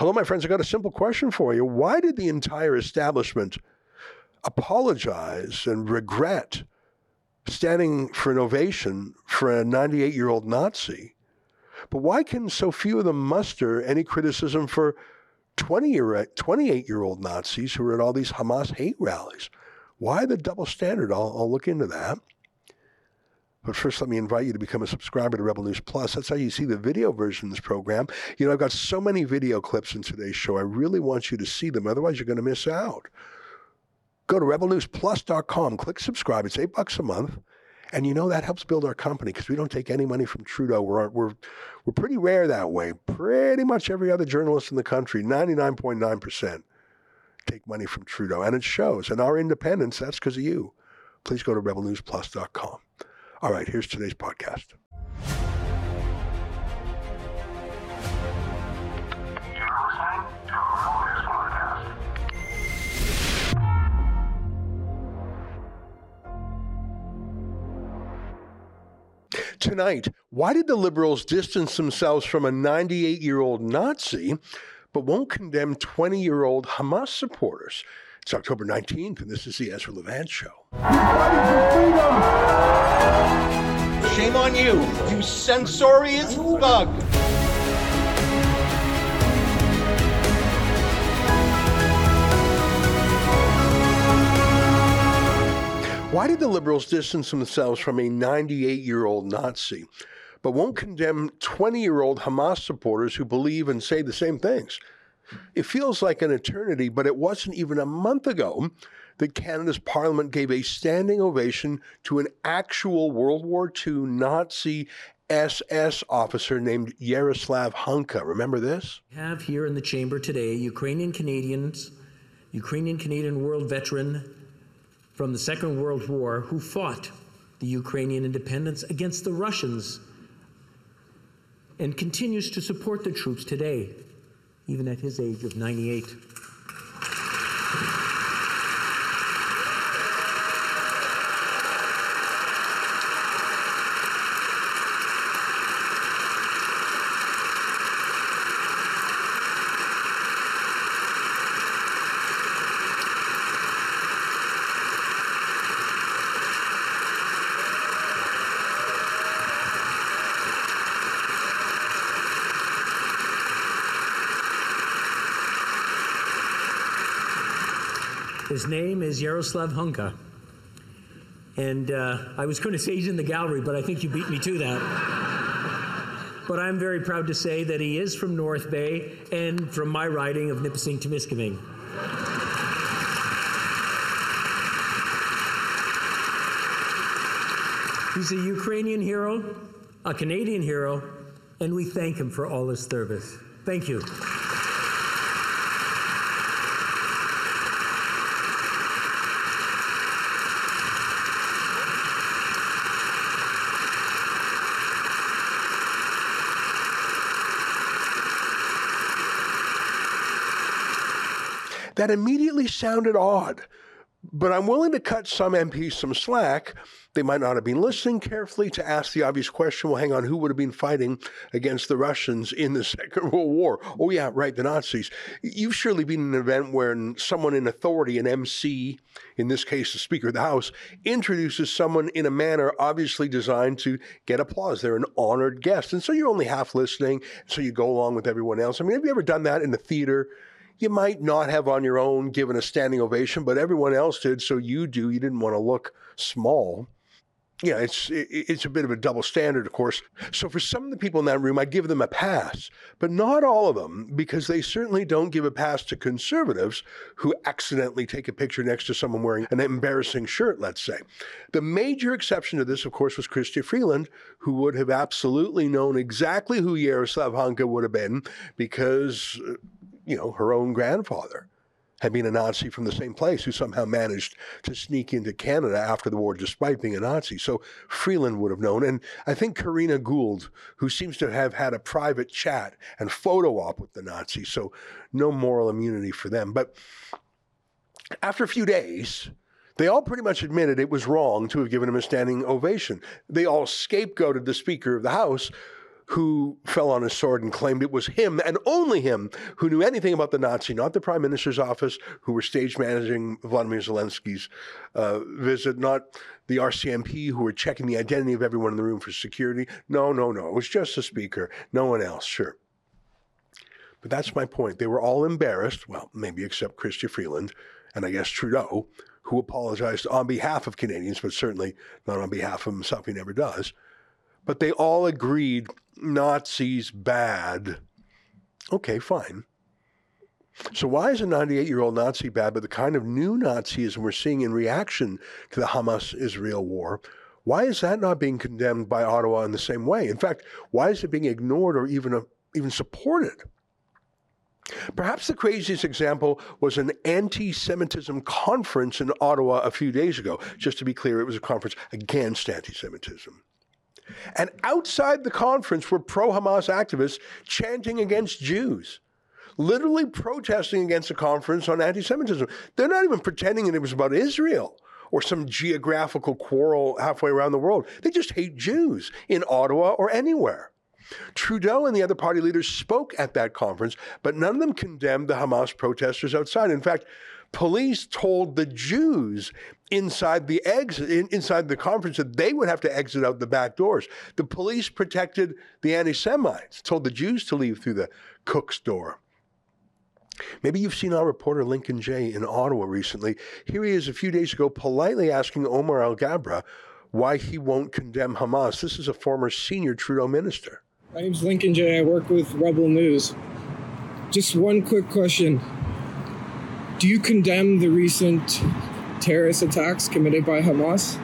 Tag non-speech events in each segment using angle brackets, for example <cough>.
Hello, my friends. I got a simple question for you. Why did the entire establishment apologize and regret standing for an ovation for a 98 year old Nazi? But why can so few of them muster any criticism for 20 year, 28 year old Nazis who were at all these Hamas hate rallies? Why the double standard? I'll, I'll look into that. But first, let me invite you to become a subscriber to Rebel News Plus. That's how you see the video version of this program. You know, I've got so many video clips in today's show. I really want you to see them. Otherwise, you're going to miss out. Go to rebelnewsplus.com, click subscribe. It's eight bucks a month. And you know that helps build our company because we don't take any money from Trudeau. We're, we're, we're pretty rare that way. Pretty much every other journalist in the country, 99.9%, take money from Trudeau. And it shows. And our independence, that's because of you. Please go to rebelnewsplus.com. All right, here's today's podcast. Tonight, why did the liberals distance themselves from a 98 year old Nazi but won't condemn 20 year old Hamas supporters? It's October 19th, and this is the Ezra Levant Show. Censorious thug. Why did the liberals distance themselves from a 98 year old Nazi, but won't condemn 20 year old Hamas supporters who believe and say the same things? It feels like an eternity, but it wasn't even a month ago that Canada's parliament gave a standing ovation to an actual World War II Nazi SS officer named Yaroslav Hunka. Remember this? We have here in the chamber today Ukrainian Canadians, Ukrainian Canadian world veteran from the Second World War who fought the Ukrainian independence against the Russians and continues to support the troops today even at his age of 98. His name is Yaroslav Hunka. And uh, I was going to say he's in the gallery, but I think you beat me to that. but I'm very proud to say that he is from North Bay and from my riding of Nipissing Timiskaming. He's a Ukrainian hero, a Canadian hero, and we thank him for all his service. Thank you. That immediately sounded odd. But I'm willing to cut some MPs some slack. They might not have been listening carefully to ask the obvious question well, hang on, who would have been fighting against the Russians in the <laughs> Second World War? Oh, yeah, right, the Nazis. You've surely been in an event where someone in authority, an MC, in this case, the Speaker of the House, introduces someone in a manner obviously designed to get applause. They're an honored guest. And so you're only half listening, so you go along with everyone else. I mean, have you ever done that in the theater? You might not have on your own given a standing ovation, but everyone else did, so you do. You didn't want to look small. Yeah, it's it's a bit of a double standard, of course. So for some of the people in that room, I'd give them a pass, but not all of them, because they certainly don't give a pass to conservatives who accidentally take a picture next to someone wearing an embarrassing shirt, let's say. The major exception to this, of course, was Chrystia Freeland, who would have absolutely known exactly who Yaroslav Hunka would have been, because uh, you know, her own grandfather had been a Nazi from the same place who somehow managed to sneak into Canada after the war despite being a Nazi. So Freeland would have known. And I think Karina Gould, who seems to have had a private chat and photo op with the Nazis, so no moral immunity for them. But after a few days, they all pretty much admitted it was wrong to have given him a standing ovation. They all scapegoated the Speaker of the House who fell on his sword and claimed it was him and only him who knew anything about the Nazi, not the prime minister's office, who were stage managing Vladimir Zelensky's uh, visit, not the RCMP who were checking the identity of everyone in the room for security. No, no, no. It was just the speaker, no one else, sure. But that's my point. They were all embarrassed, well, maybe except Chrystia Freeland and I guess Trudeau, who apologized on behalf of Canadians, but certainly not on behalf of himself. He never does. But they all agreed Nazis bad. Okay, fine. So, why is a 98 year old Nazi bad, but the kind of new Nazism we're seeing in reaction to the Hamas Israel war, why is that not being condemned by Ottawa in the same way? In fact, why is it being ignored or even, uh, even supported? Perhaps the craziest example was an anti Semitism conference in Ottawa a few days ago. Just to be clear, it was a conference against anti Semitism. And outside the conference were pro Hamas activists chanting against Jews, literally protesting against the conference on anti Semitism. They're not even pretending that it was about Israel or some geographical quarrel halfway around the world. They just hate Jews in Ottawa or anywhere. Trudeau and the other party leaders spoke at that conference, but none of them condemned the Hamas protesters outside. In fact, police told the Jews inside the exit inside the conference that they would have to exit out the back doors. The police protected the anti-Semites, told the Jews to leave through the cook's door. Maybe you've seen our reporter Lincoln Jay in Ottawa recently. Here he is a few days ago politely asking Omar Alghabra why he won't condemn Hamas. This is a former senior Trudeau minister. My name's Lincoln Jay. I work with Rebel News. Just one quick question. Do you condemn the recent terrorist attacks committed by Hamas?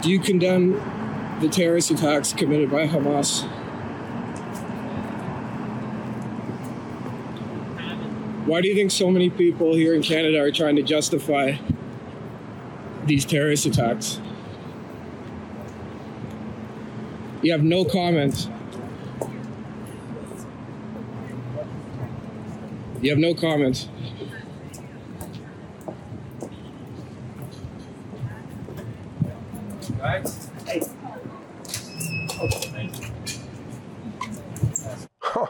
Do you condemn the terrorist attacks committed by Hamas? Why do you think so many people here in Canada are trying to justify these terrorist attacks? You have no comments. You have no comments. Huh.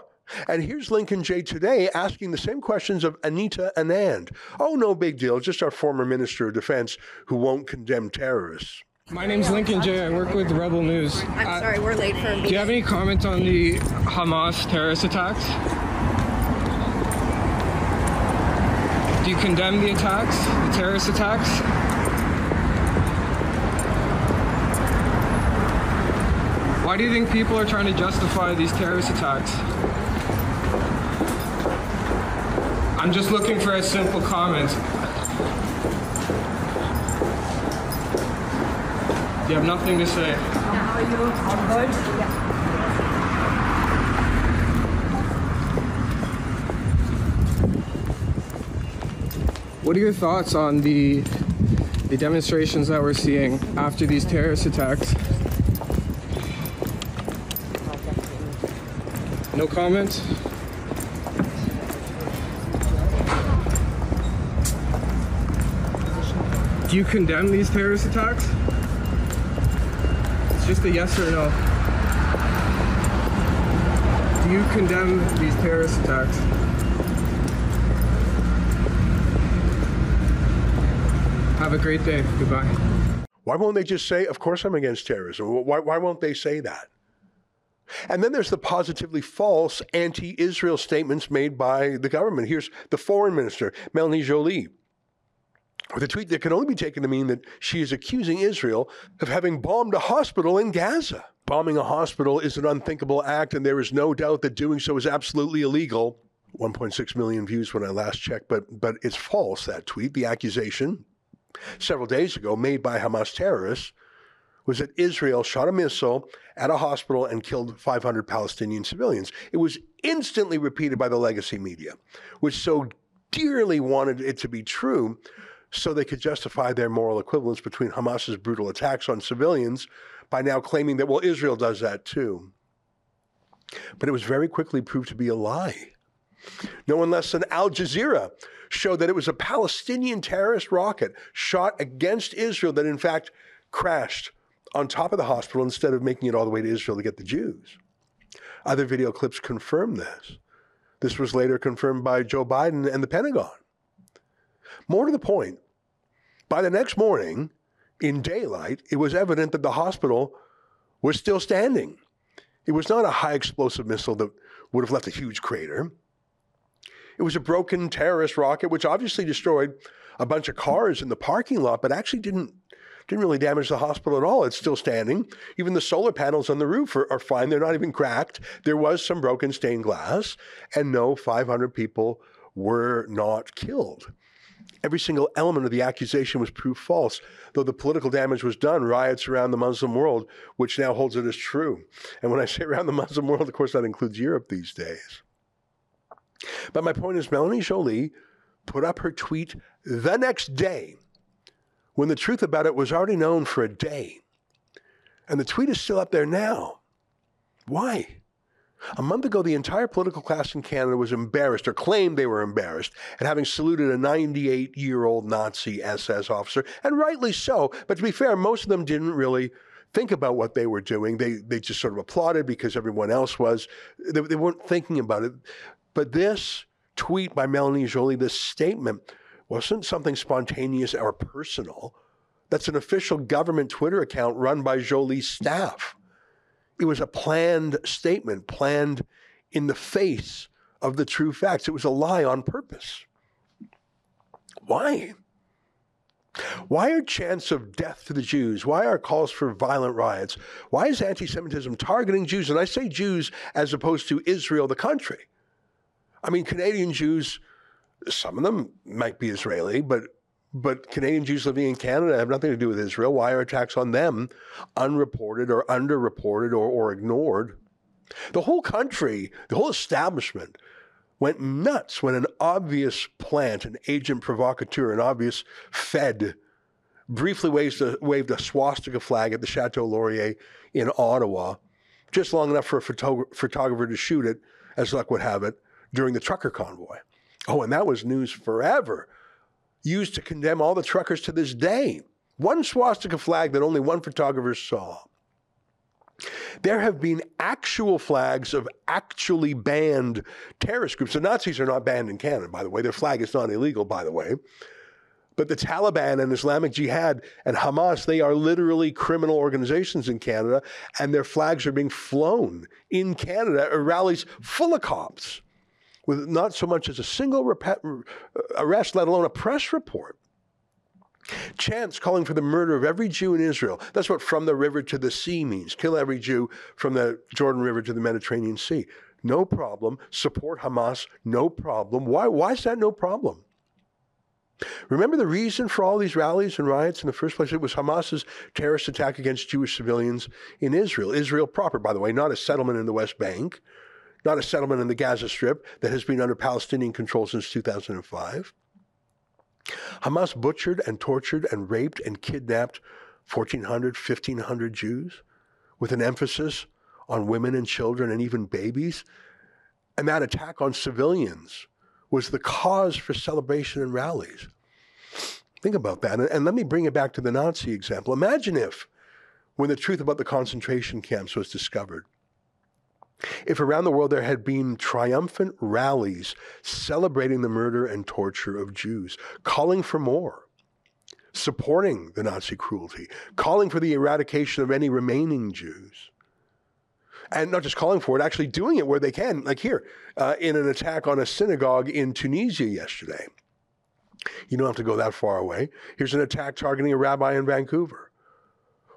And here's Lincoln Jay today asking the same questions of Anita Anand. Oh, no big deal, just our former Minister of Defense who won't condemn terrorists. My name's Lincoln Jay. I work with Rebel News. I'm sorry, we're late for a meeting. Do you have any comments on the Hamas terrorist attacks? Do you condemn the attacks, the terrorist attacks? Why do you think people are trying to justify these terrorist attacks? I'm just looking for a simple comment. You have nothing to say. You? Good? Yeah. What are your thoughts on the the demonstrations that we're seeing after these terrorist attacks? No comment. Do you condemn these terrorist attacks? It's just a yes or no. Do you condemn these terrorist attacks? Have a great day. Goodbye. Why won't they just say, of course I'm against terrorism? Why, why won't they say that? And then there's the positively false anti Israel statements made by the government. Here's the foreign minister, Melanie Joly, with a tweet that can only be taken to mean that she is accusing Israel of having bombed a hospital in Gaza. Bombing a hospital is an unthinkable act, and there is no doubt that doing so is absolutely illegal. 1.6 million views when I last checked, but but it's false that tweet. The accusation several days ago made by Hamas terrorists was that Israel shot a missile at a hospital and killed 500 Palestinian civilians. It was instantly repeated by the legacy media, which so dearly wanted it to be true so they could justify their moral equivalence between Hamas's brutal attacks on civilians by now claiming that, well, Israel does that too. But it was very quickly proved to be a lie. No one less than Al Jazeera showed that it was a Palestinian terrorist rocket shot against Israel that, in fact, crashed on top of the hospital instead of making it all the way to Israel to get the Jews. Other video clips confirm this. This was later confirmed by Joe Biden and the Pentagon. More to the point, by the next morning, in daylight, it was evident that the hospital was still standing. It was not a high explosive missile that would have left a huge crater. It was a broken terrorist rocket, which obviously destroyed a bunch of cars in the parking lot, but actually didn't didn't really damage the hospital at all. It's still standing. Even the solar panels on the roof are, are fine. They're not even cracked. There was some broken stained glass, and no 500 people were not killed. Every single element of the accusation was proved false, though the political damage was done. Riots around the Muslim world, which now holds it as true. And when I say around the Muslim world, of course, that includes Europe these days. But my point is, Melanie Joly put up her tweet the next day when the truth about it was already known for a day. And the tweet is still up there now. Why? A month ago, the entire political class in Canada was embarrassed, or claimed they were embarrassed, at having saluted a 98 year old Nazi SS officer, and rightly so. But to be fair, most of them didn't really think about what they were doing. They, they just sort of applauded because everyone else was. They, they weren't thinking about it. But this tweet by Melanie Joly, this statement, wasn't something spontaneous or personal. That's an official government Twitter account run by Joly's staff. It was a planned statement, planned in the face of the true facts. It was a lie on purpose. Why? Why are chants of death to the Jews? Why are calls for violent riots? Why is anti Semitism targeting Jews? And I say Jews as opposed to Israel, the country. I mean, Canadian Jews some of them might be Israeli, but but Canadian Jews living in Canada have nothing to do with Israel. Why are attacks on them unreported or underreported or, or ignored? The whole country, the whole establishment went nuts when an obvious plant, an agent provocateur, an obvious Fed briefly waved a, waved a swastika flag at the Chateau Laurier in Ottawa, just long enough for a photog- photographer to shoot it, as luck would have it, during the trucker convoy. Oh, and that was news forever, used to condemn all the truckers to this day. One swastika flag that only one photographer saw. There have been actual flags of actually banned terrorist groups. The Nazis are not banned in Canada, by the way. Their flag is not illegal, by the way. But the Taliban and Islamic Jihad and Hamas, they are literally criminal organizations in Canada, and their flags are being flown in Canada at rallies full of cops with not so much as a single rep- uh, arrest, let alone a press report. Chants calling for the murder of every Jew in Israel. That's what from the river to the sea means. Kill every Jew from the Jordan River to the Mediterranean Sea. No problem. Support Hamas. No problem. Why, why is that no problem? Remember the reason for all these rallies and riots in the first place? It was Hamas's terrorist attack against Jewish civilians in Israel. Israel proper, by the way, not a settlement in the West Bank, not a settlement in the Gaza Strip that has been under Palestinian control since 2005. Hamas butchered and tortured and raped and kidnapped 1,400, 1,500 Jews with an emphasis on women and children and even babies. And that attack on civilians was the cause for celebration and rallies. Think about that. And, let me bring it back to the Nazi example. Imagine if, when the truth about the concentration camps was discovered, if around the world there had been triumphant rallies celebrating the murder and torture of Jews, calling for more, supporting the Nazi cruelty, calling for the eradication of any remaining Jews, and not just calling for it, actually doing it where they can, like here, uh, in an attack on a synagogue in Tunisia yesterday. You don't have to go that far away. Here's an attack targeting a rabbi in Vancouver,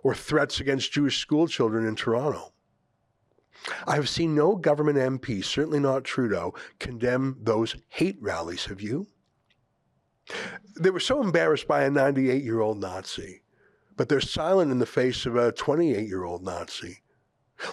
or threats against Jewish school children in Toronto. I have seen no government MP, certainly not Trudeau, condemn those hate rallies. Have you? They were so embarrassed by a 98 year old Nazi, but they're silent in the face of a 28 year old Nazi.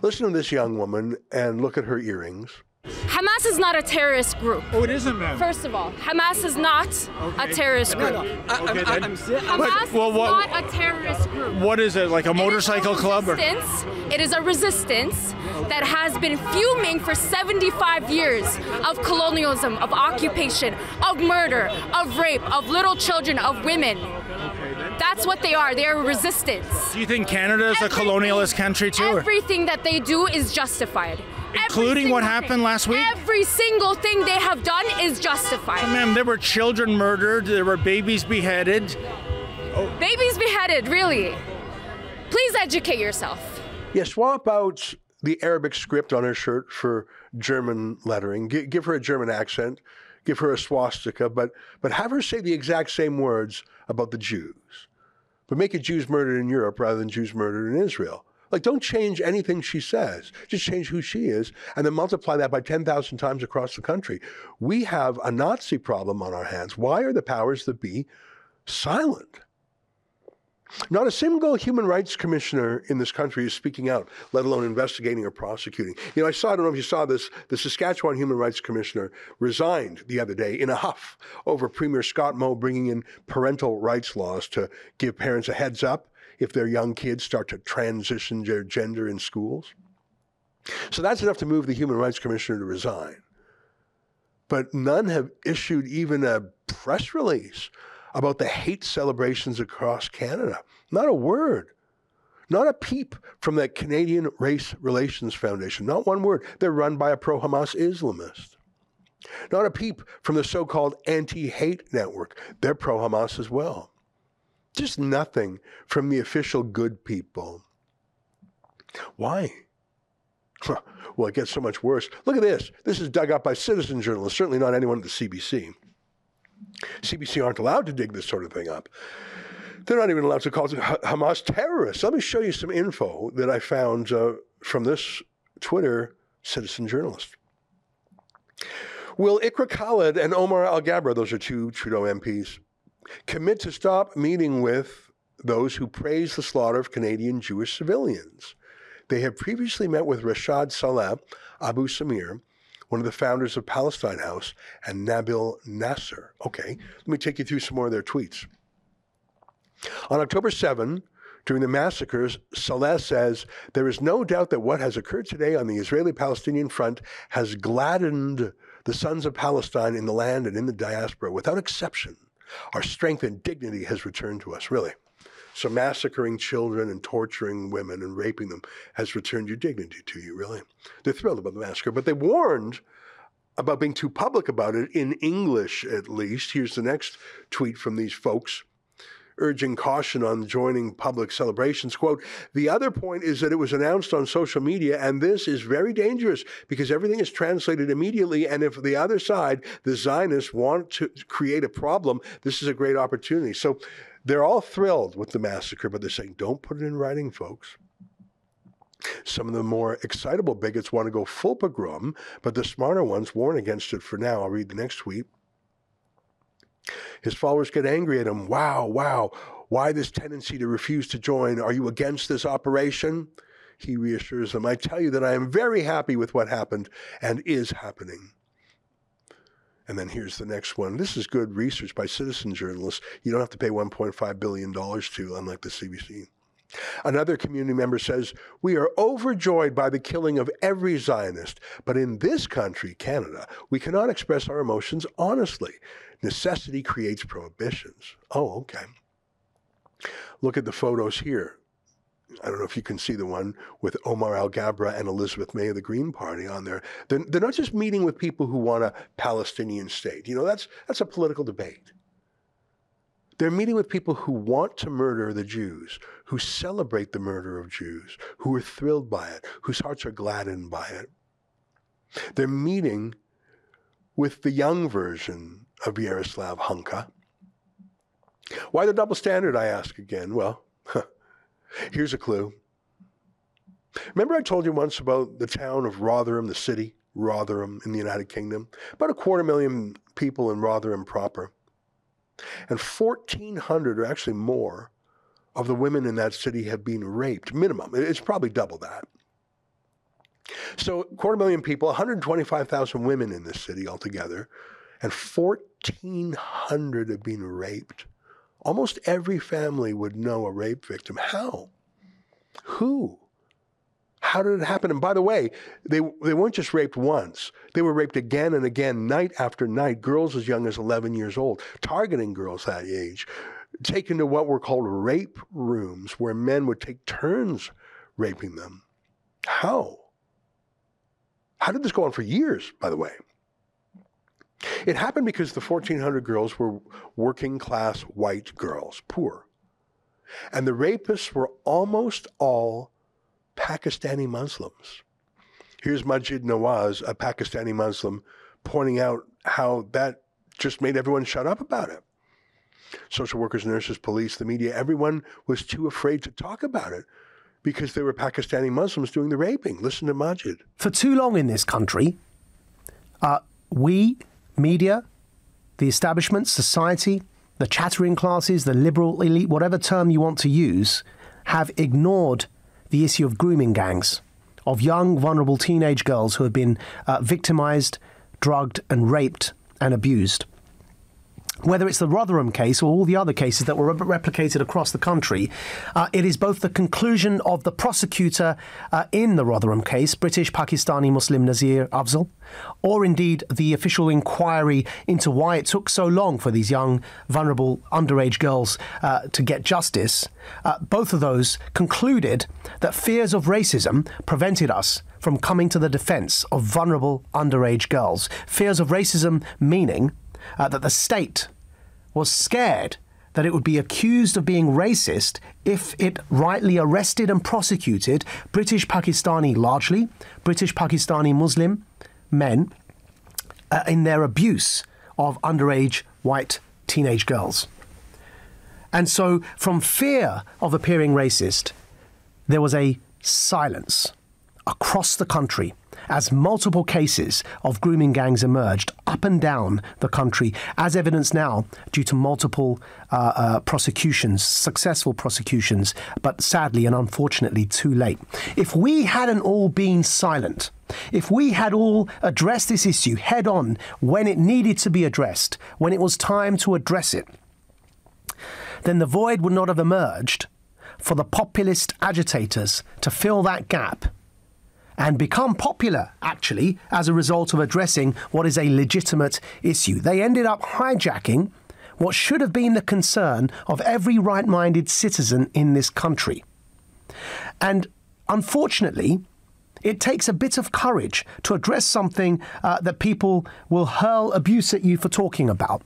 Listen to this young woman and look at her earrings. Hamas is not a terrorist group. Oh, it isn't, ma'am. First of all, Hamas is not okay. a terrorist group. okay, I, I'm, Hamas well, what, is not a terrorist group. What is it, like a motorcycle it club? Or? It is a resistance that has been fuming for 75 years of colonialism, of occupation, of murder, of rape, of little children, of women. Okay, then That's what they are. They are resistance. Do you think Canada is a colonialist country too? or- Everything that they do is justified. Including what happened thing. last week? Every single thing they have done is justified. Ma'am, there were children murdered, there were babies beheaded. Babies beheaded, really. Please educate yourself. Yeah, swap out the Arabic script on her shirt for German lettering. Gi- give her a German accent. Give her a swastika, but but have her say the exact same words about the Jews. But make it Jews murdered in Europe rather than Jews murdered in Israel. Like, don't change anything she says. Just change who she is, and then multiply that by 10,000 times across the country. We have a Nazi problem on our hands. Why are the powers that be silent? Not a single human rights commissioner in this country is speaking out, let alone investigating or prosecuting. You know, I saw, I don't know if you saw this, the Saskatchewan human rights commissioner resigned the other day in a huff over Premier Scott Moe bringing in parental rights laws to give parents a heads up if their young kids start to transition their gender in schools. So that's enough to move the human rights commissioner to resign. But none have issued even a press release about the hate celebrations across Canada. Not a word. Not a peep from the Canadian Race Relations Foundation. Not one word. They're run by a pro Hamas Islamist. Not a peep from the so called anti hate network. They're pro Hamas as well. Just nothing from the official good people. Why? Well, it gets so much worse. Look at this. This is dug up by citizen journalists, certainly not anyone at the CBC. CBC aren't allowed to dig this sort of thing up. They're not even allowed to call Hamas terrorists. Let me show you some info that I found uh, from this Twitter citizen journalist. Will Iqra Khalid and Omar Alghabra, those are two Trudeau MPs, commit to stop meeting with those who praise the slaughter of Canadian Jewish civilians? They have previously met with Rashad Saleh Abu Samir, one of the founders of Palestine House, and Nabil Nasser. Okay, let me take you through some more of their tweets. On October 7, during the massacres, Saleh says, There is no doubt that what has occurred today on the Israeli Palestinian front has gladdened the sons of Palestine in the land and in the diaspora without exception. Our strength and dignity has returned to us, really. So, massacring children and torturing women and raping them has returned your dignity to you, really. They're thrilled about the massacre, but they warned about being too public about it, in English at least. Here's the next tweet from these folks urging caution on joining public celebrations. Quote, the other point is that it was announced on social media, and this is very dangerous because everything is translated immediately. And if the other side, the Zionists, want to create a problem, this is a great opportunity. So they're all thrilled with the massacre, but they're saying, don't put it in writing, folks. Some of the more excitable bigots want to go full pogrom, but the smarter ones warn against it for now. I'll read the next tweet. His followers get angry at him. Wow, wow. Why this tendency to refuse to join? Are you against this operation? He reassures them, I tell you that I am very happy with what happened and is happening. And then here's the next one. This is good research by citizen journalists. You don't have to pay $1.5 billion to, unlike the CBC. Another community member says, We are overjoyed by the killing of every Zionist, but in this country, Canada, we cannot express our emotions honestly. Necessity creates prohibitions. Oh, okay. Look at the photos here. I don't know if you can see the one with Omar Alghabra and Elizabeth May of the Green Party on there. They're, they're not just meeting with people who want a Palestinian state. You know, that's, that's a political debate. They're meeting with people who want to murder the Jews, who celebrate the murder of Jews, who are thrilled by it, whose hearts are gladdened by it. They're meeting with the young version of Yaroslav Hunka. Why the double standard, I ask again? Well, here's a clue. Remember, I told you once about the town of Rotherham, the city, Rotherham in the United Kingdom? About a quarter million people in Rotherham proper. And 1,400, or actually more, of the women in that city have been raped, minimum. It's probably double that. So, quarter million people, 125,000 women in this city altogether, and 1,400 have been raped. Almost every family would know a rape victim. How? Who? How did it happen? And by the way, they, they weren't just raped once. They were raped again and again, night after night, girls as young as 11 years old, targeting girls that age, taken to what were called rape rooms, where men would take turns raping them. How? How did this go on for years, by the way? It happened because the 1,400 girls were working class white girls, poor. And the rapists were almost all Pakistani Muslims. Here's Maajid Nawaz, a Pakistani Muslim, pointing out how that just made everyone shut up about it. Social workers, nurses, police, the media, everyone was too afraid to talk about it because they were Pakistani Muslims doing the raping. Listen to Maajid. For too long in this country, uh, we, media, the establishment, society, the chattering classes, the liberal elite, whatever term you want to use, have ignored the issue of grooming gangs, of young, vulnerable teenage girls who have been uh, victimized, drugged, and raped and abused whether it's the Rotherham case or all the other cases that were replicated across the country, uh, it is both the conclusion of the prosecutor uh, in the Rotherham case, British Pakistani Muslim Nazir Afzal, or indeed the official inquiry into why it took so long for these young, vulnerable, underage girls uh, to get justice. Uh, both of those concluded that fears of racism prevented us from coming to the defense of vulnerable underage girls. Fears of racism meaning uh, that the state was scared that it would be accused of being racist if it rightly arrested and prosecuted British Pakistani, largely British Pakistani Muslim men uh, in their abuse of underage white teenage girls. And so, from fear of appearing racist, there was a silence across the country as multiple cases of grooming gangs emerged up and down the country, as evidenced now due to multiple uh, uh, prosecutions, successful prosecutions, but sadly and unfortunately too late. If we hadn't all been silent, if we had all addressed this issue head on when it needed to be addressed, when it was time to address it, then the void would not have emerged for the populist agitators to fill that gap and become popular, actually, as a result of addressing what is a legitimate issue. They ended up hijacking what should have been the concern of every right minded citizen in this country. And unfortunately, it takes a bit of courage to address something uh, that people will hurl abuse at you for talking about.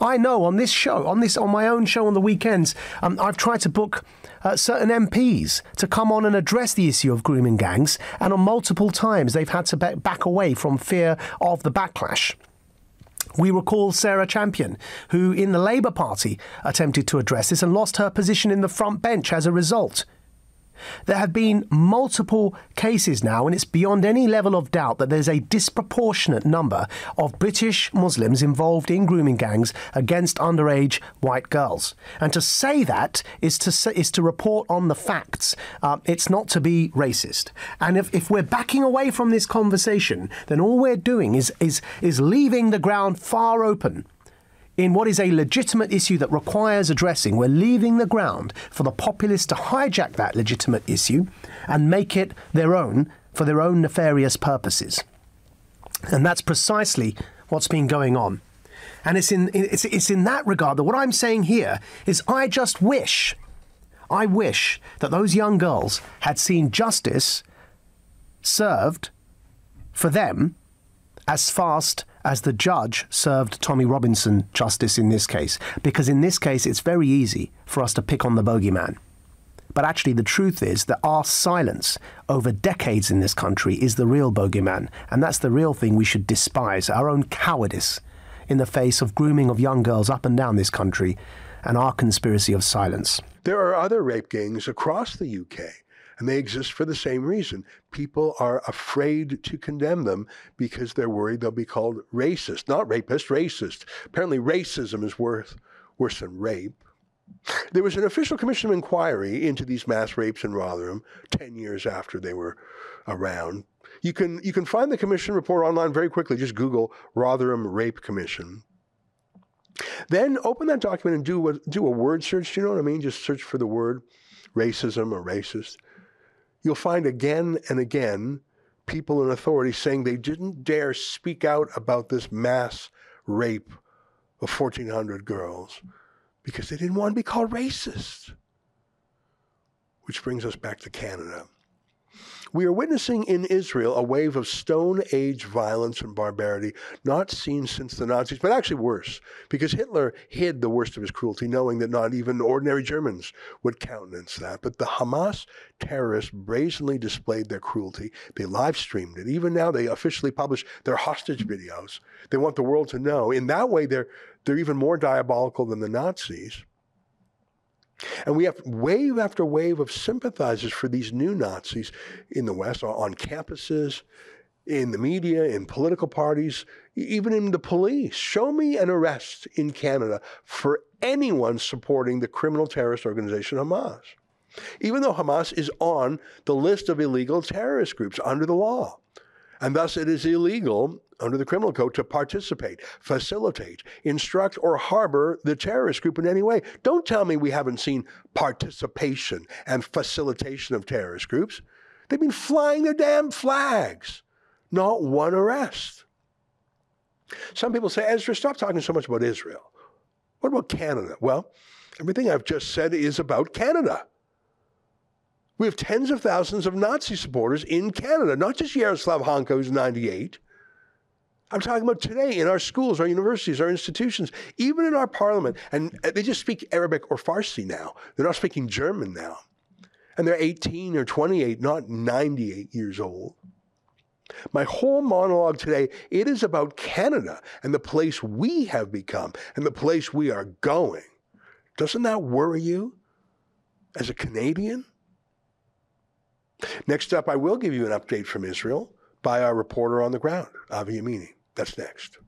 I know on this show, on this on my own show on the weekends, um, I've tried to book uh, certain MPs to come on and address the issue of grooming gangs, and on multiple times they've had to back away from fear of the backlash. We recall Sarah Champion, who in the Labour Party attempted to address this and lost her position in the front bench as a result. There have been multiple cases now, and it's beyond any level of doubt that there's a disproportionate number of British Muslims involved in grooming gangs against underage white girls. And to say that is to say, is to report on the facts. Uh, it's not to be racist. And if, if we're backing away from this conversation, then all we're doing is is is leaving the ground far open in what is a legitimate issue that requires addressing, we're leaving the ground for the populists to hijack that legitimate issue and make it their own for their own nefarious purposes. And that's precisely what's been going on. And it's in, it's, it's in that regard that what I'm saying here is I just wish, I wish that those young girls had seen justice served for them as fast as the judge served Tommy Robinson justice in this case. Because in this case, it's very easy for us to pick on the bogeyman. But actually, the truth is that our silence over decades in this country is the real bogeyman. And that's the real thing we should despise our own cowardice in the face of grooming of young girls up and down this country and our conspiracy of silence. There are other rape gangs across the UK and they exist for the same reason. People are afraid to condemn them because they're worried they'll be called racist. Not rapist, racist. Apparently, racism is worth, worse than rape. There was an official commission of inquiry into these mass rapes in Rotherham 10 years after they were around. You can, you can find the commission report online very quickly. Just Google Rotherham Rape Commission. Then open that document and do a, do a word search. Do you know what I mean? Just search for the word racism or racist you'll find again and again people in authority saying they didn't dare speak out about this mass rape of 1,400 girls because they didn't want to be called racist. Which brings us back to Canada. We are witnessing in Israel a wave of Stone Age violence and barbarity not seen since the Nazis, but actually worse, because Hitler hid the worst of his cruelty, knowing that not even ordinary Germans would countenance that. But the Hamas terrorists brazenly displayed their cruelty. They live streamed it. Even now, they officially publish their hostage videos. They want the world to know. In that way, they're, they're even more diabolical than the Nazis. And we have wave after wave of sympathizers for these new Nazis in the West, on campuses, in the media, in political parties, even in the police. Show me an arrest in Canada for anyone supporting the criminal terrorist organization Hamas. Even though Hamas is on the list of illegal terrorist groups under the law. And thus it is illegal under the criminal code to participate, facilitate, instruct, or harbor the terrorist group in any way. Don't tell me we haven't seen participation and facilitation of terrorist groups. They've been flying their damn flags. Not one arrest. Some people say, Ezra, stop talking so much about Israel. What about Canada? Well, everything I've just said is about Canada. We have tens of thousands of Nazi supporters in Canada, not just Yaroslav Hunka, who's 98. I'm talking about today in our schools, our universities, our institutions, even in our parliament. And uh, they just speak Arabic or Farsi now. They're not speaking German now. And they're 18 or 28, not 98 years old. My whole monologue today, it is about Canada and the place we have become and the place we are going. Doesn't that worry you as a Canadian? Next up, I will give you an update from Israel by our reporter on the ground, Avi Yamini. That's next.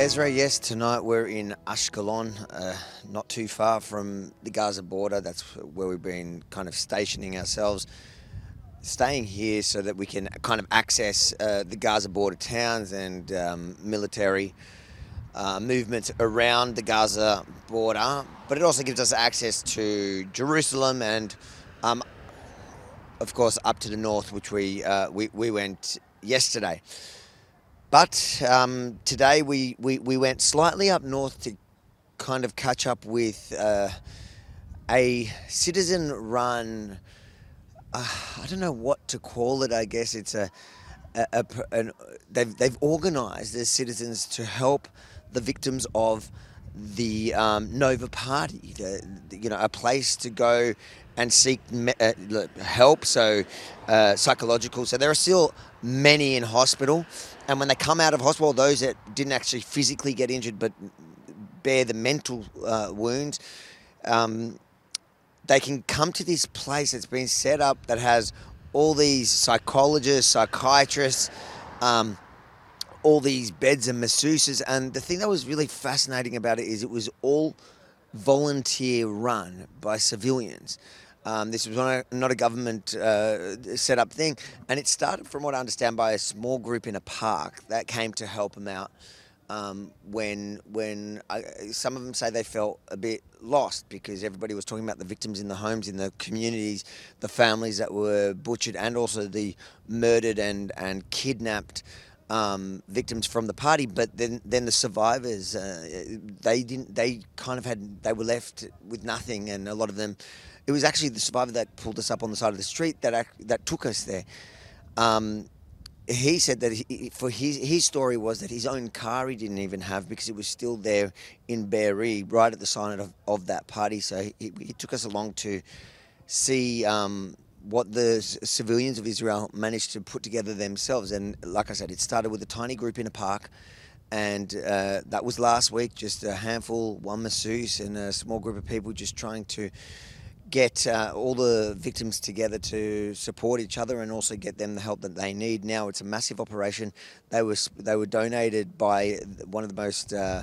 Ezra, yes, tonight we're in Ashkelon, uh, not too far from the Gaza border. That's where we've been kind of stationing ourselves, staying here so that we can kind of access uh, the Gaza border towns and um, military uh, movements around the Gaza border, but it also gives us access to Jerusalem and, um, of course, up to the north, which we uh, we, we went yesterday. But um, today we, we, we went slightly up north to kind of catch up with uh, a citizen run. Uh, I don't know what to call it. I guess it's a, a, a an, they've they've organised their citizens to help the victims of the um, Nova Party. The, you know, a place to go and seek me- uh, help, so uh, psychological. So there are still many in hospital, and when they come out of hospital, those that didn't actually physically get injured but bear the mental uh, wounds, um, they can come to this place that's been set up that has all these psychologists, psychiatrists. Um, all these beds and masseuses. And the thing that was really fascinating about it is it was all volunteer run by civilians. Um, this was not a, not a government uh, set up thing. And it started, from what I understand, by a small group in a park that came to help them out. Um, when when I, some of them say they felt a bit lost because everybody was talking about the victims in the homes, in the communities, the families that were butchered, and also the murdered and and kidnapped um, victims from the party, but then then the survivors uh, they didn't they kind of had they were left with nothing, and a lot of them. It was actually the survivor that pulled us up on the side of the street that that took us there. Um, he said that he, for his his story was that his own car he didn't even have because it was still there in Be'eri, right at the sign of, of that party. So he, he took us along to see um, what the civilians of Israel managed to put together themselves. And like I said, it started with a tiny group in a park. And uh, that was last week, just a handful, one masseuse, and a small group of people just trying to get uh, all the victims together to support each other and also get them the help that they need. Now it's a massive operation. They were they were donated by one of the most uh,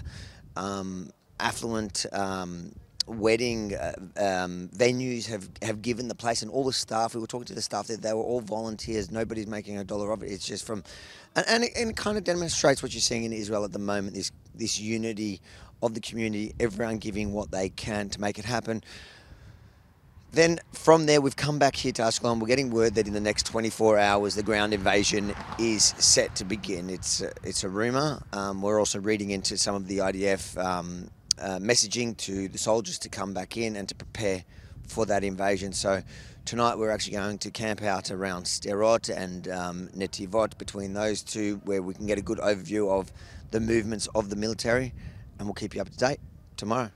um, affluent. Um, wedding uh, um, venues have, have given the place and all the staff we were talking to the staff there they were all volunteers nobody's making a dollar of it it's just from and, and, it, and it kind of demonstrates what you're seeing in israel at the moment this this unity of the community everyone giving what they can to make it happen Then from there, we've come back here to Ashkelon. We're getting word that in the next 24 hours, the ground invasion is set to begin. It's a, it's a rumor. Um, we're also reading into some of the IDF um, uh, messaging to the soldiers to come back in and to prepare for that invasion. So tonight, we're actually going to camp out around Sderot and um, Netivot between those two, where we can get a good overview of the movements of the military, and we'll keep you up to date tomorrow.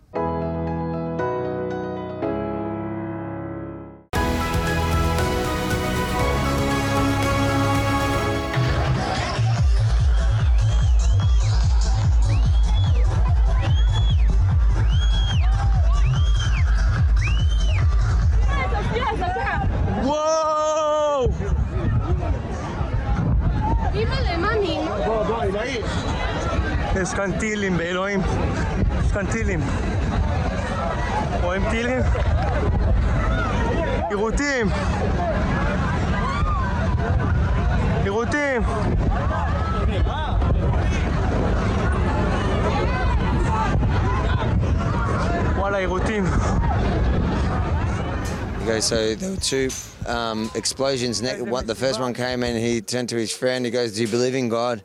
So there were two um, explosions. One, the first one came and he turned to his friend. He goes, "Do you believe in God?"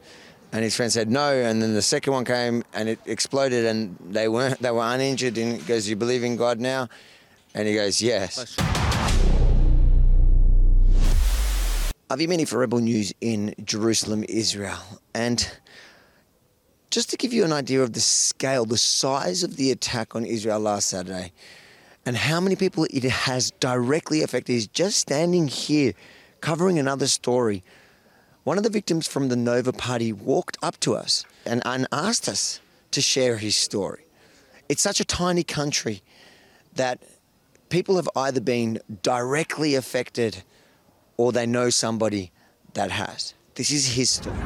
And his friend said no. And then the second one came and it exploded and they weren't. They were uninjured. And he goes, "Do you believe in God now?" And he goes, "Yes." Avi Yemini for Rebel News in Jerusalem, Israel, and just to give you an idea of the scale, the size of the attack on Israel last Saturday and how many people it has directly affected is just standing here covering another story. One of the victims from the Nova Party walked up to us and, and asked us to share his story. It's such a tiny country that people have either been directly affected or they know somebody that has. This is his story.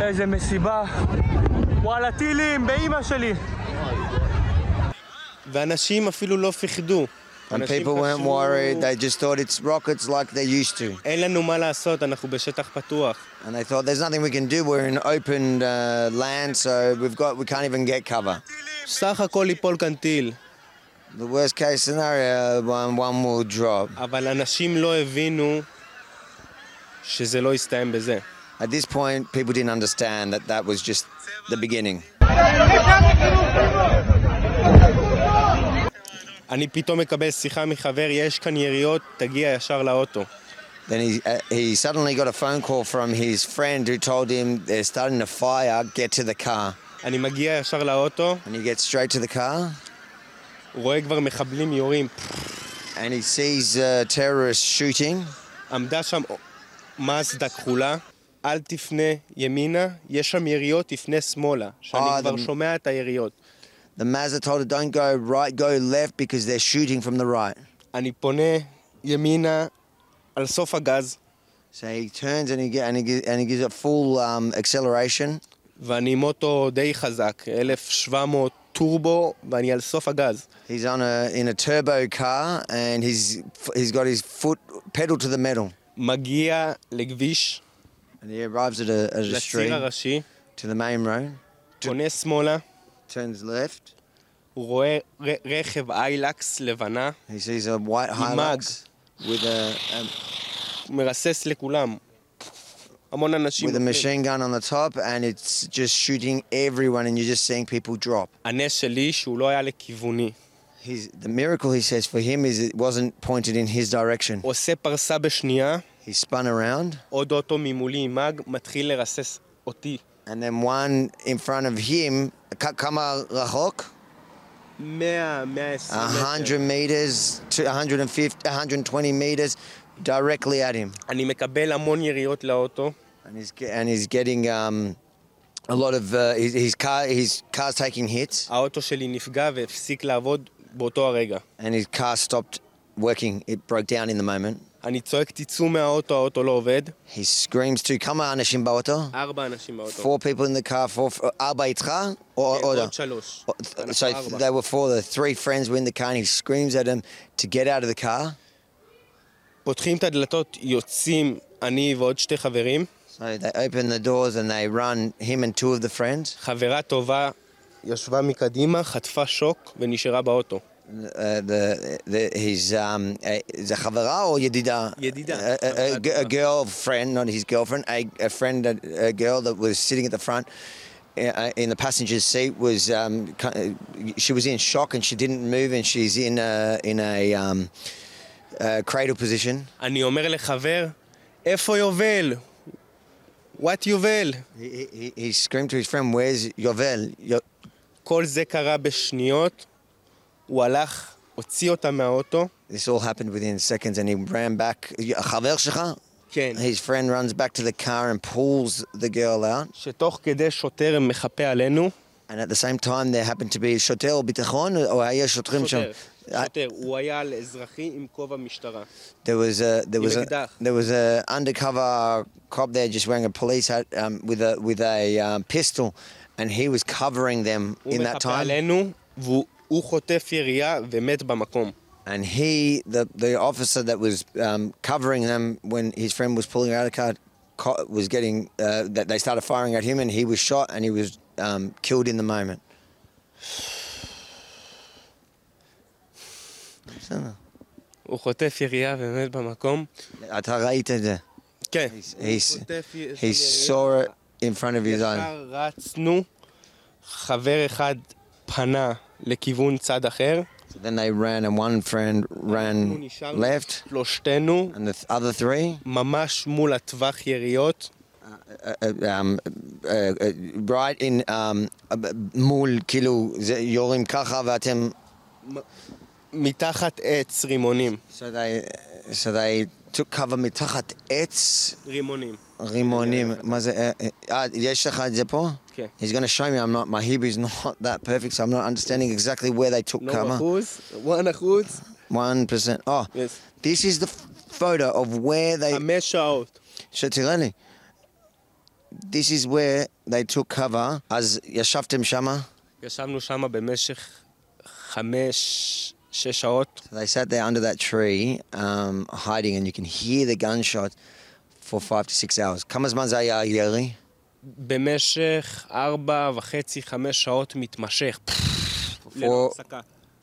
איזה מסיבה. וואלה, טילים, באימא שלי. ואנשים אפילו לא פחדו. And אנשים people weren't חשבו, worried, they just thought it's rockets like they used to. אין לנו מה לעשות, אנחנו בשטח פתוח. And they thought there's nothing we can do. We're in open uh, land, so we've got we can't even get cover. סך הכל ייפול כאן טיל. The worst case scenario, one one will drop. אבל אנשים לא הבינו שזה לא יסתיים בזה. At this point, people didn't understand that that was just the beginning. אני פתאום מקבל שיחה מחבר, יש כאן יריות, תגיע ישר לאוטו. Then he uh, he suddenly got a phone call from his friend who told him they're starting a fire. Get to the car, אני מגיע ישר לאוטו, and he gets straight to the car, רואה כבר מחבלים יורים. and he sees uh, terrorists shooting. עמדה שם מזדה כחולה, אל תפנה ימינה, יש שם יריות, תפנה שמאלה. שאני אה, כבר זה- שומע את היריות. The Mazda told her, "Don't go right, go left because they're shooting from the right." אני פונה ימינה על סוף הגז, So he turns and he get, and he gi- and he gives it full um, acceleration. ואני עם אוטו די חזק, 1700 טורבו, ואני על סוף הגז. He's on a in a turbo car and he's he's got his foot pedal to the metal. מגיע לכביש, And he arrives at a, at a street לציר הראשי, to the main road, פונה שמאלה, turns left. הוא רואה ר- רכב איילקס לבנה, He sees a white Hilux with a, a מרסס לכולם. המון אנשים. with a נופלים. machine gun on the top, and it's just shooting everyone, and you're just seeing people drop. הנס שלי שהוא לא היה לכיווני. He's, the miracle he says for him is it wasn't pointed in his direction. עושה פרסה בשנייה, He spun around, עוד אוטו ממולי עם מאג מתחיל לרסס אותי. and then one in front of him, Ka- kama rachok, 100, 120 100 מטר. meters to 150, 120 meters directly at him. אני מקבל המון יריות לאוטו, And he's, ge- and he's getting um, a lot of, uh, his, his, car, his car's taking hits, האוטו שלי נפגע והפסיק לעבוד באותו הרגע. and his car stopped working. It broke down in the moment. אני צועק תצאו מהאוטו, האוטו לא עובד. He screams to, kama anashim ba'oto. ארבע אנשים באוטו. Four people in the car, four, ארבע איתך, או כן, עוד? עוד שלוש. So they were four, the three friends were in the car, and he screams at them to get out of the car. פותחים את הדלתות, יוצאים אני ועוד שתי חברים. So they open the doors and they run him and two of the friends. חברה טובה ישבה מקדימה, חטפה שוק ונשארה באוטו. Uh, the, the his um uh, זה חברה או ידידה? ידידה. A, a, a, a girlfriend, not his girlfriend, a, a friend, a, a girl that was sitting at the front uh, in the passenger's seat was um, ki- uh, she was in shock and she didn't move and she's in a, in a um, uh, cradle position. אני אומר לחבר, איפה יובל? What יובל? He, he, he screamed to his friend, "Where's Yovel?" Yo- כל זה קרה בשניות, הוא הלך, הוציא אותה מהאוטו. this all happened within seconds, and he ran back. החבר שלך? כן. His friend runs back to the car and pulls the girl out. שתוך כדי שוטר מחפה עלינו. And at the same time, there happened to be שוטר או ביטחון, או היה שוטרים שם. שוטר, הוא היה על אזרחי עם כובע משטרה. There was a there was a there was a undercover cop there just wearing a police hat um, with a with a um, pistol, and he was covering them הוא in that מחפה time. עלינו, והוא הוא חוטף ירייה ומת במקום. And he, the the officer that was um, covering them when his friend was pulling her out of the car, co- was getting uh, that they started firing at him, and he was shot and he was um, killed in the moment. בסדר. הוא חוטף ירייה ומת במקום. אתה ראית את זה. כן. He, הוא חוטף י- he saw it in front of his eyes. ישר רצנו, חבר אחד פנה לכיוון צד אחר, So then they ran, and one friend ran left, שלושתנו, and the th- other three, ממש מול הטווח יריות, uh, uh, um, uh, right in um, מול, כאילו, יורים ככה ואתם... מתחת עץ רימונים. So they, so they took cover מתחת עץ רימונים. רימונים. מה זה? אה, אה, אה, יש לך את זה פה? כן. He's going to show me. I'm not. My Hebrew is <laughs> not that perfect, so I'm not understanding exactly where they took לא cover. אחוז, וואן אחוז, One percent. Oh, Yes. this is the f- photo of where they. חמש שעות. שתראה לי. This is where they took cover. אז ישבתם שמה? ישבנו שם במשך חמש, שש שעות. They sat there under that tree, um, hiding, and you can hear the gunshot for five to six hours. כמה זמן זה היה ירי? במשך ארבע וחצי, חמש שעות מתמשך. ללא הפסקה.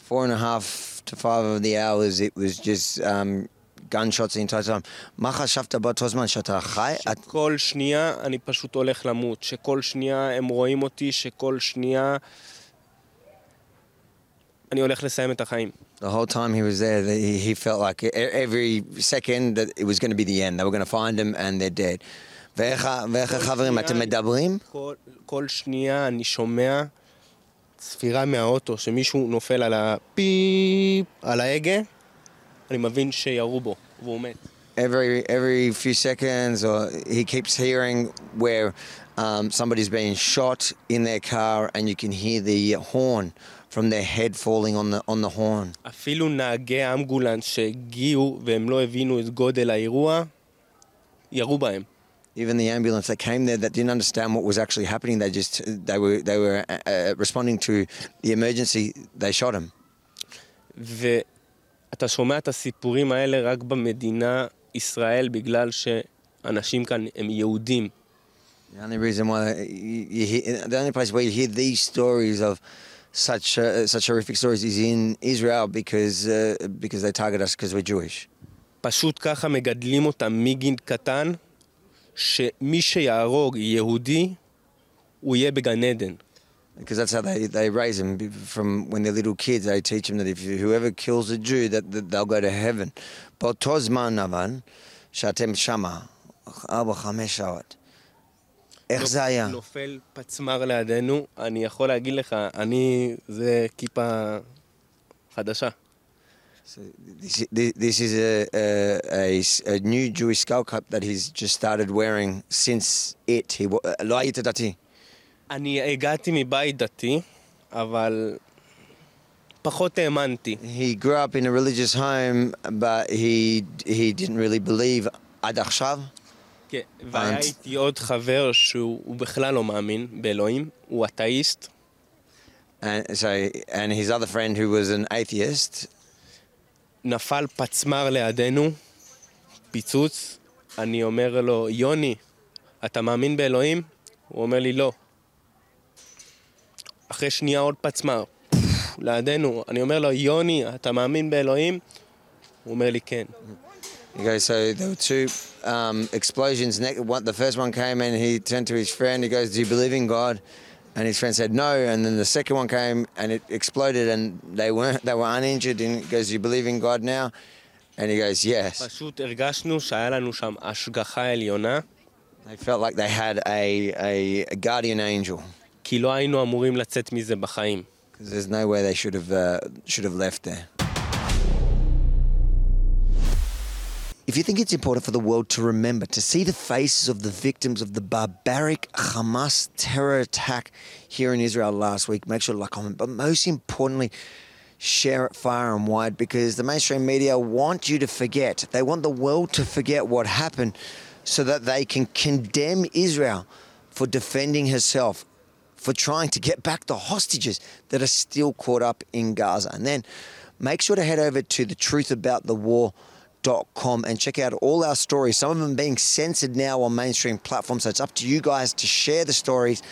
Four and a half to five of the hours, it was just um, gunshots the entire time. מה חשבת באותו זמן שאתה חי? את- כל שנייה אני פשוט הולך למות, שכל שנייה הם רואים אותי, שכל שנייה אני הולך לסיים את החיים. The whole time he was there, he, he felt like e- every second that it was going to be the end. They were going to find him and they're dead. ואיך ואיך החברים, אתם מדברים? כל, כל שנייה אני שומע ספירה מהאוטו, שמישהו נופל על הפיפ, על ההגה, אני מבין שירו בו, והוא מת. every every few seconds, or he keeps hearing where um, somebody's being shot in their car, and you can hear the horn from their head falling on the on the horn. אפילו נהגי האמבולנס שהגיעו והם לא הבינו את גודל האירוע, ירו בהם. Even the ambulance that came there that didn't understand what was actually happening, they just they were they were uh, uh, responding to the emergency. They shot him. ואתה שומע את הסיפורים האלה רק במדינה ישראל, בגלל שאנשים כאן הם יהודים. The only reason why you, you hear, the only place where you hear these stories of such uh, such horrific stories is in Israel because uh, because they target us because we're Jewish. פשוט ככה מגדלים אותם מגיל קטן, שמי שיהרוג יהודי, הוא יהיה בגן עדן. Because that's how they, they raise them from when they're little kids. They teach them that if you, whoever kills a Jew, that, that they'll go to heaven. באותו זמן אבל, שאתם שמה, ארבע, חמש שעות. איך זה היה? נופל פצמ"ר לידינו, אני יכול להגיד לך, אני, זה כיפה חדשה. So this, this, this is a, a, a s- a new Jewish skull cap that he's just started wearing since it. He, wa- לא היית דתי. אני הגעתי מבית דתי, אבל פחות האמנתי. He grew up in a religious home, but he, he didn't really believe עד עכשיו. כן, והיה הבנתי. איתי עוד חבר שהוא הוא בכלל לא מאמין באלוהים, הוא אתאיסט, And so, and his other friend who was an atheist, נפל פצמ"ר לידינו, פיצוץ, אני אומר לו, יוני, אתה מאמין באלוהים? הוא אומר לי, לא. אחרי שנייה עוד פצמ"ר, לידינו. אני אומר לו, יוני, אתה מאמין באלוהים? הוא אומר לי, כן. Goes, so there were two um, explosions. Ne- one, the first one came and he turned to his friend. He goes, do you believe in God? And his friend said no. And then the second one came and it exploded and they weren't, they were uninjured. And he goes, do you believe in God now? And he goes, yes. פשוט הרגשנו שהיה לנו שם השגחה עליונה, They felt like they had a, a, a guardian angel. כי לא היינו אמורים לצאת מזה בחיים. Because there's no way they should have, uh, should have left there. If you think it's important for the world to remember, to see the faces of the victims of the barbaric Hamas terror attack here in Israel last week, make sure to like, comment. But most importantly, share it far and wide because the mainstream media want you to forget. They want the world to forget what happened so that they can condemn Israel for defending herself, for trying to get back the hostages that are still caught up in Gaza. And then make sure to head over to the Truth About the War com and check out all our stories. Some of them being censored now on mainstream platforms. So it's up to you guys to share the stories.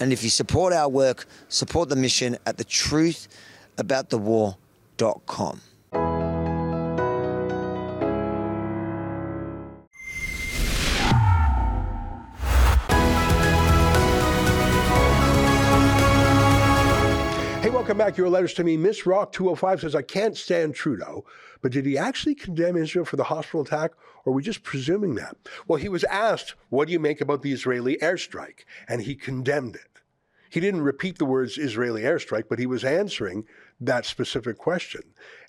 And if you support our work, support the mission at the truthaboutthewar.com. back. Your letters to me. Miss Rock 205 says, I can't stand Trudeau, but did he actually condemn Israel for the hospital attack, or are we just presuming that? Well, he was asked, What do you make about the Israeli airstrike? And he condemned it. He didn't repeat the words Israeli airstrike, but he was answering that specific question.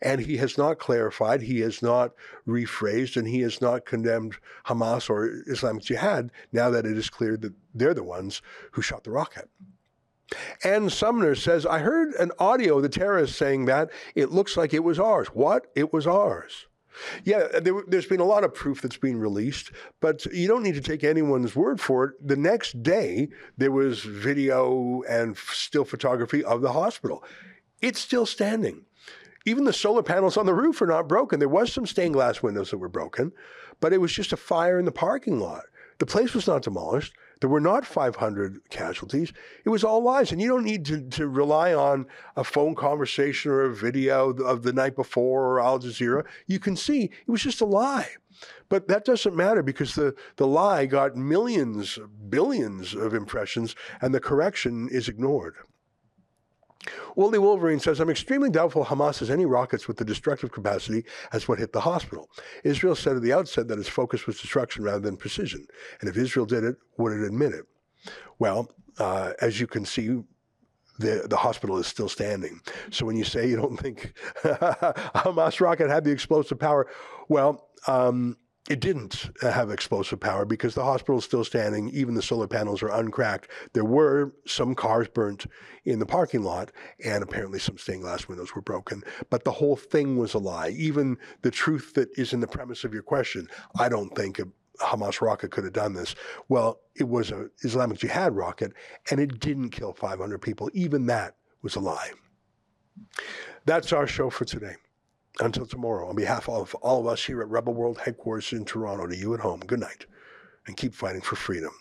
And he has not clarified, he has not rephrased, and he has not condemned Hamas or Islamic Jihad now that it is clear that they're the ones who shot the rocket. Ann Sumner says, I heard an audio of the terrorists saying that it looks like it was ours. What? It was ours. Yeah, there, has been a lot of proof that's been released, but you don't need to take anyone's word for it. The next day, there was video and still photography of the hospital. It's still standing. Even the solar panels on the roof are not broken. There was some stained glass windows that were broken, but it was just a fire in the parking lot. The place was not demolished. There were not 500 casualties. It was all lies. And you don't need to, to rely on a phone conversation or a video of the night before or Al Jazeera. You can see it was just a lie. But that doesn't matter because the, the lie got millions, billions of impressions, and the correction is ignored. Wooly Wolverine says, I'm extremely doubtful Hamas has any rockets with the destructive capacity as what hit the hospital. Israel said at the outset that its focus was destruction rather than precision. And if Israel did it, would it admit it? Well, uh, as you can see, the, the hospital is still standing. So when you say you don't think <laughs> Hamas rocket had the explosive power, well, um, it didn't uh, have explosive power because the hospital is still standing. Even the solar panels are uncracked. There were some cars burnt in the parking lot, and apparently some stained glass windows were broken. But the whole thing was a lie. Even the truth that is in the premise of your question, I don't think a Hamas rocket could have done this. Well, it was an Islamic Jihad rocket, and it didn't kill 500 people. Even that was a lie. That's our show for today. Until tomorrow, on behalf of all of us here at Rebel World headquarters in Toronto, to you at home, good night, and keep fighting for freedom.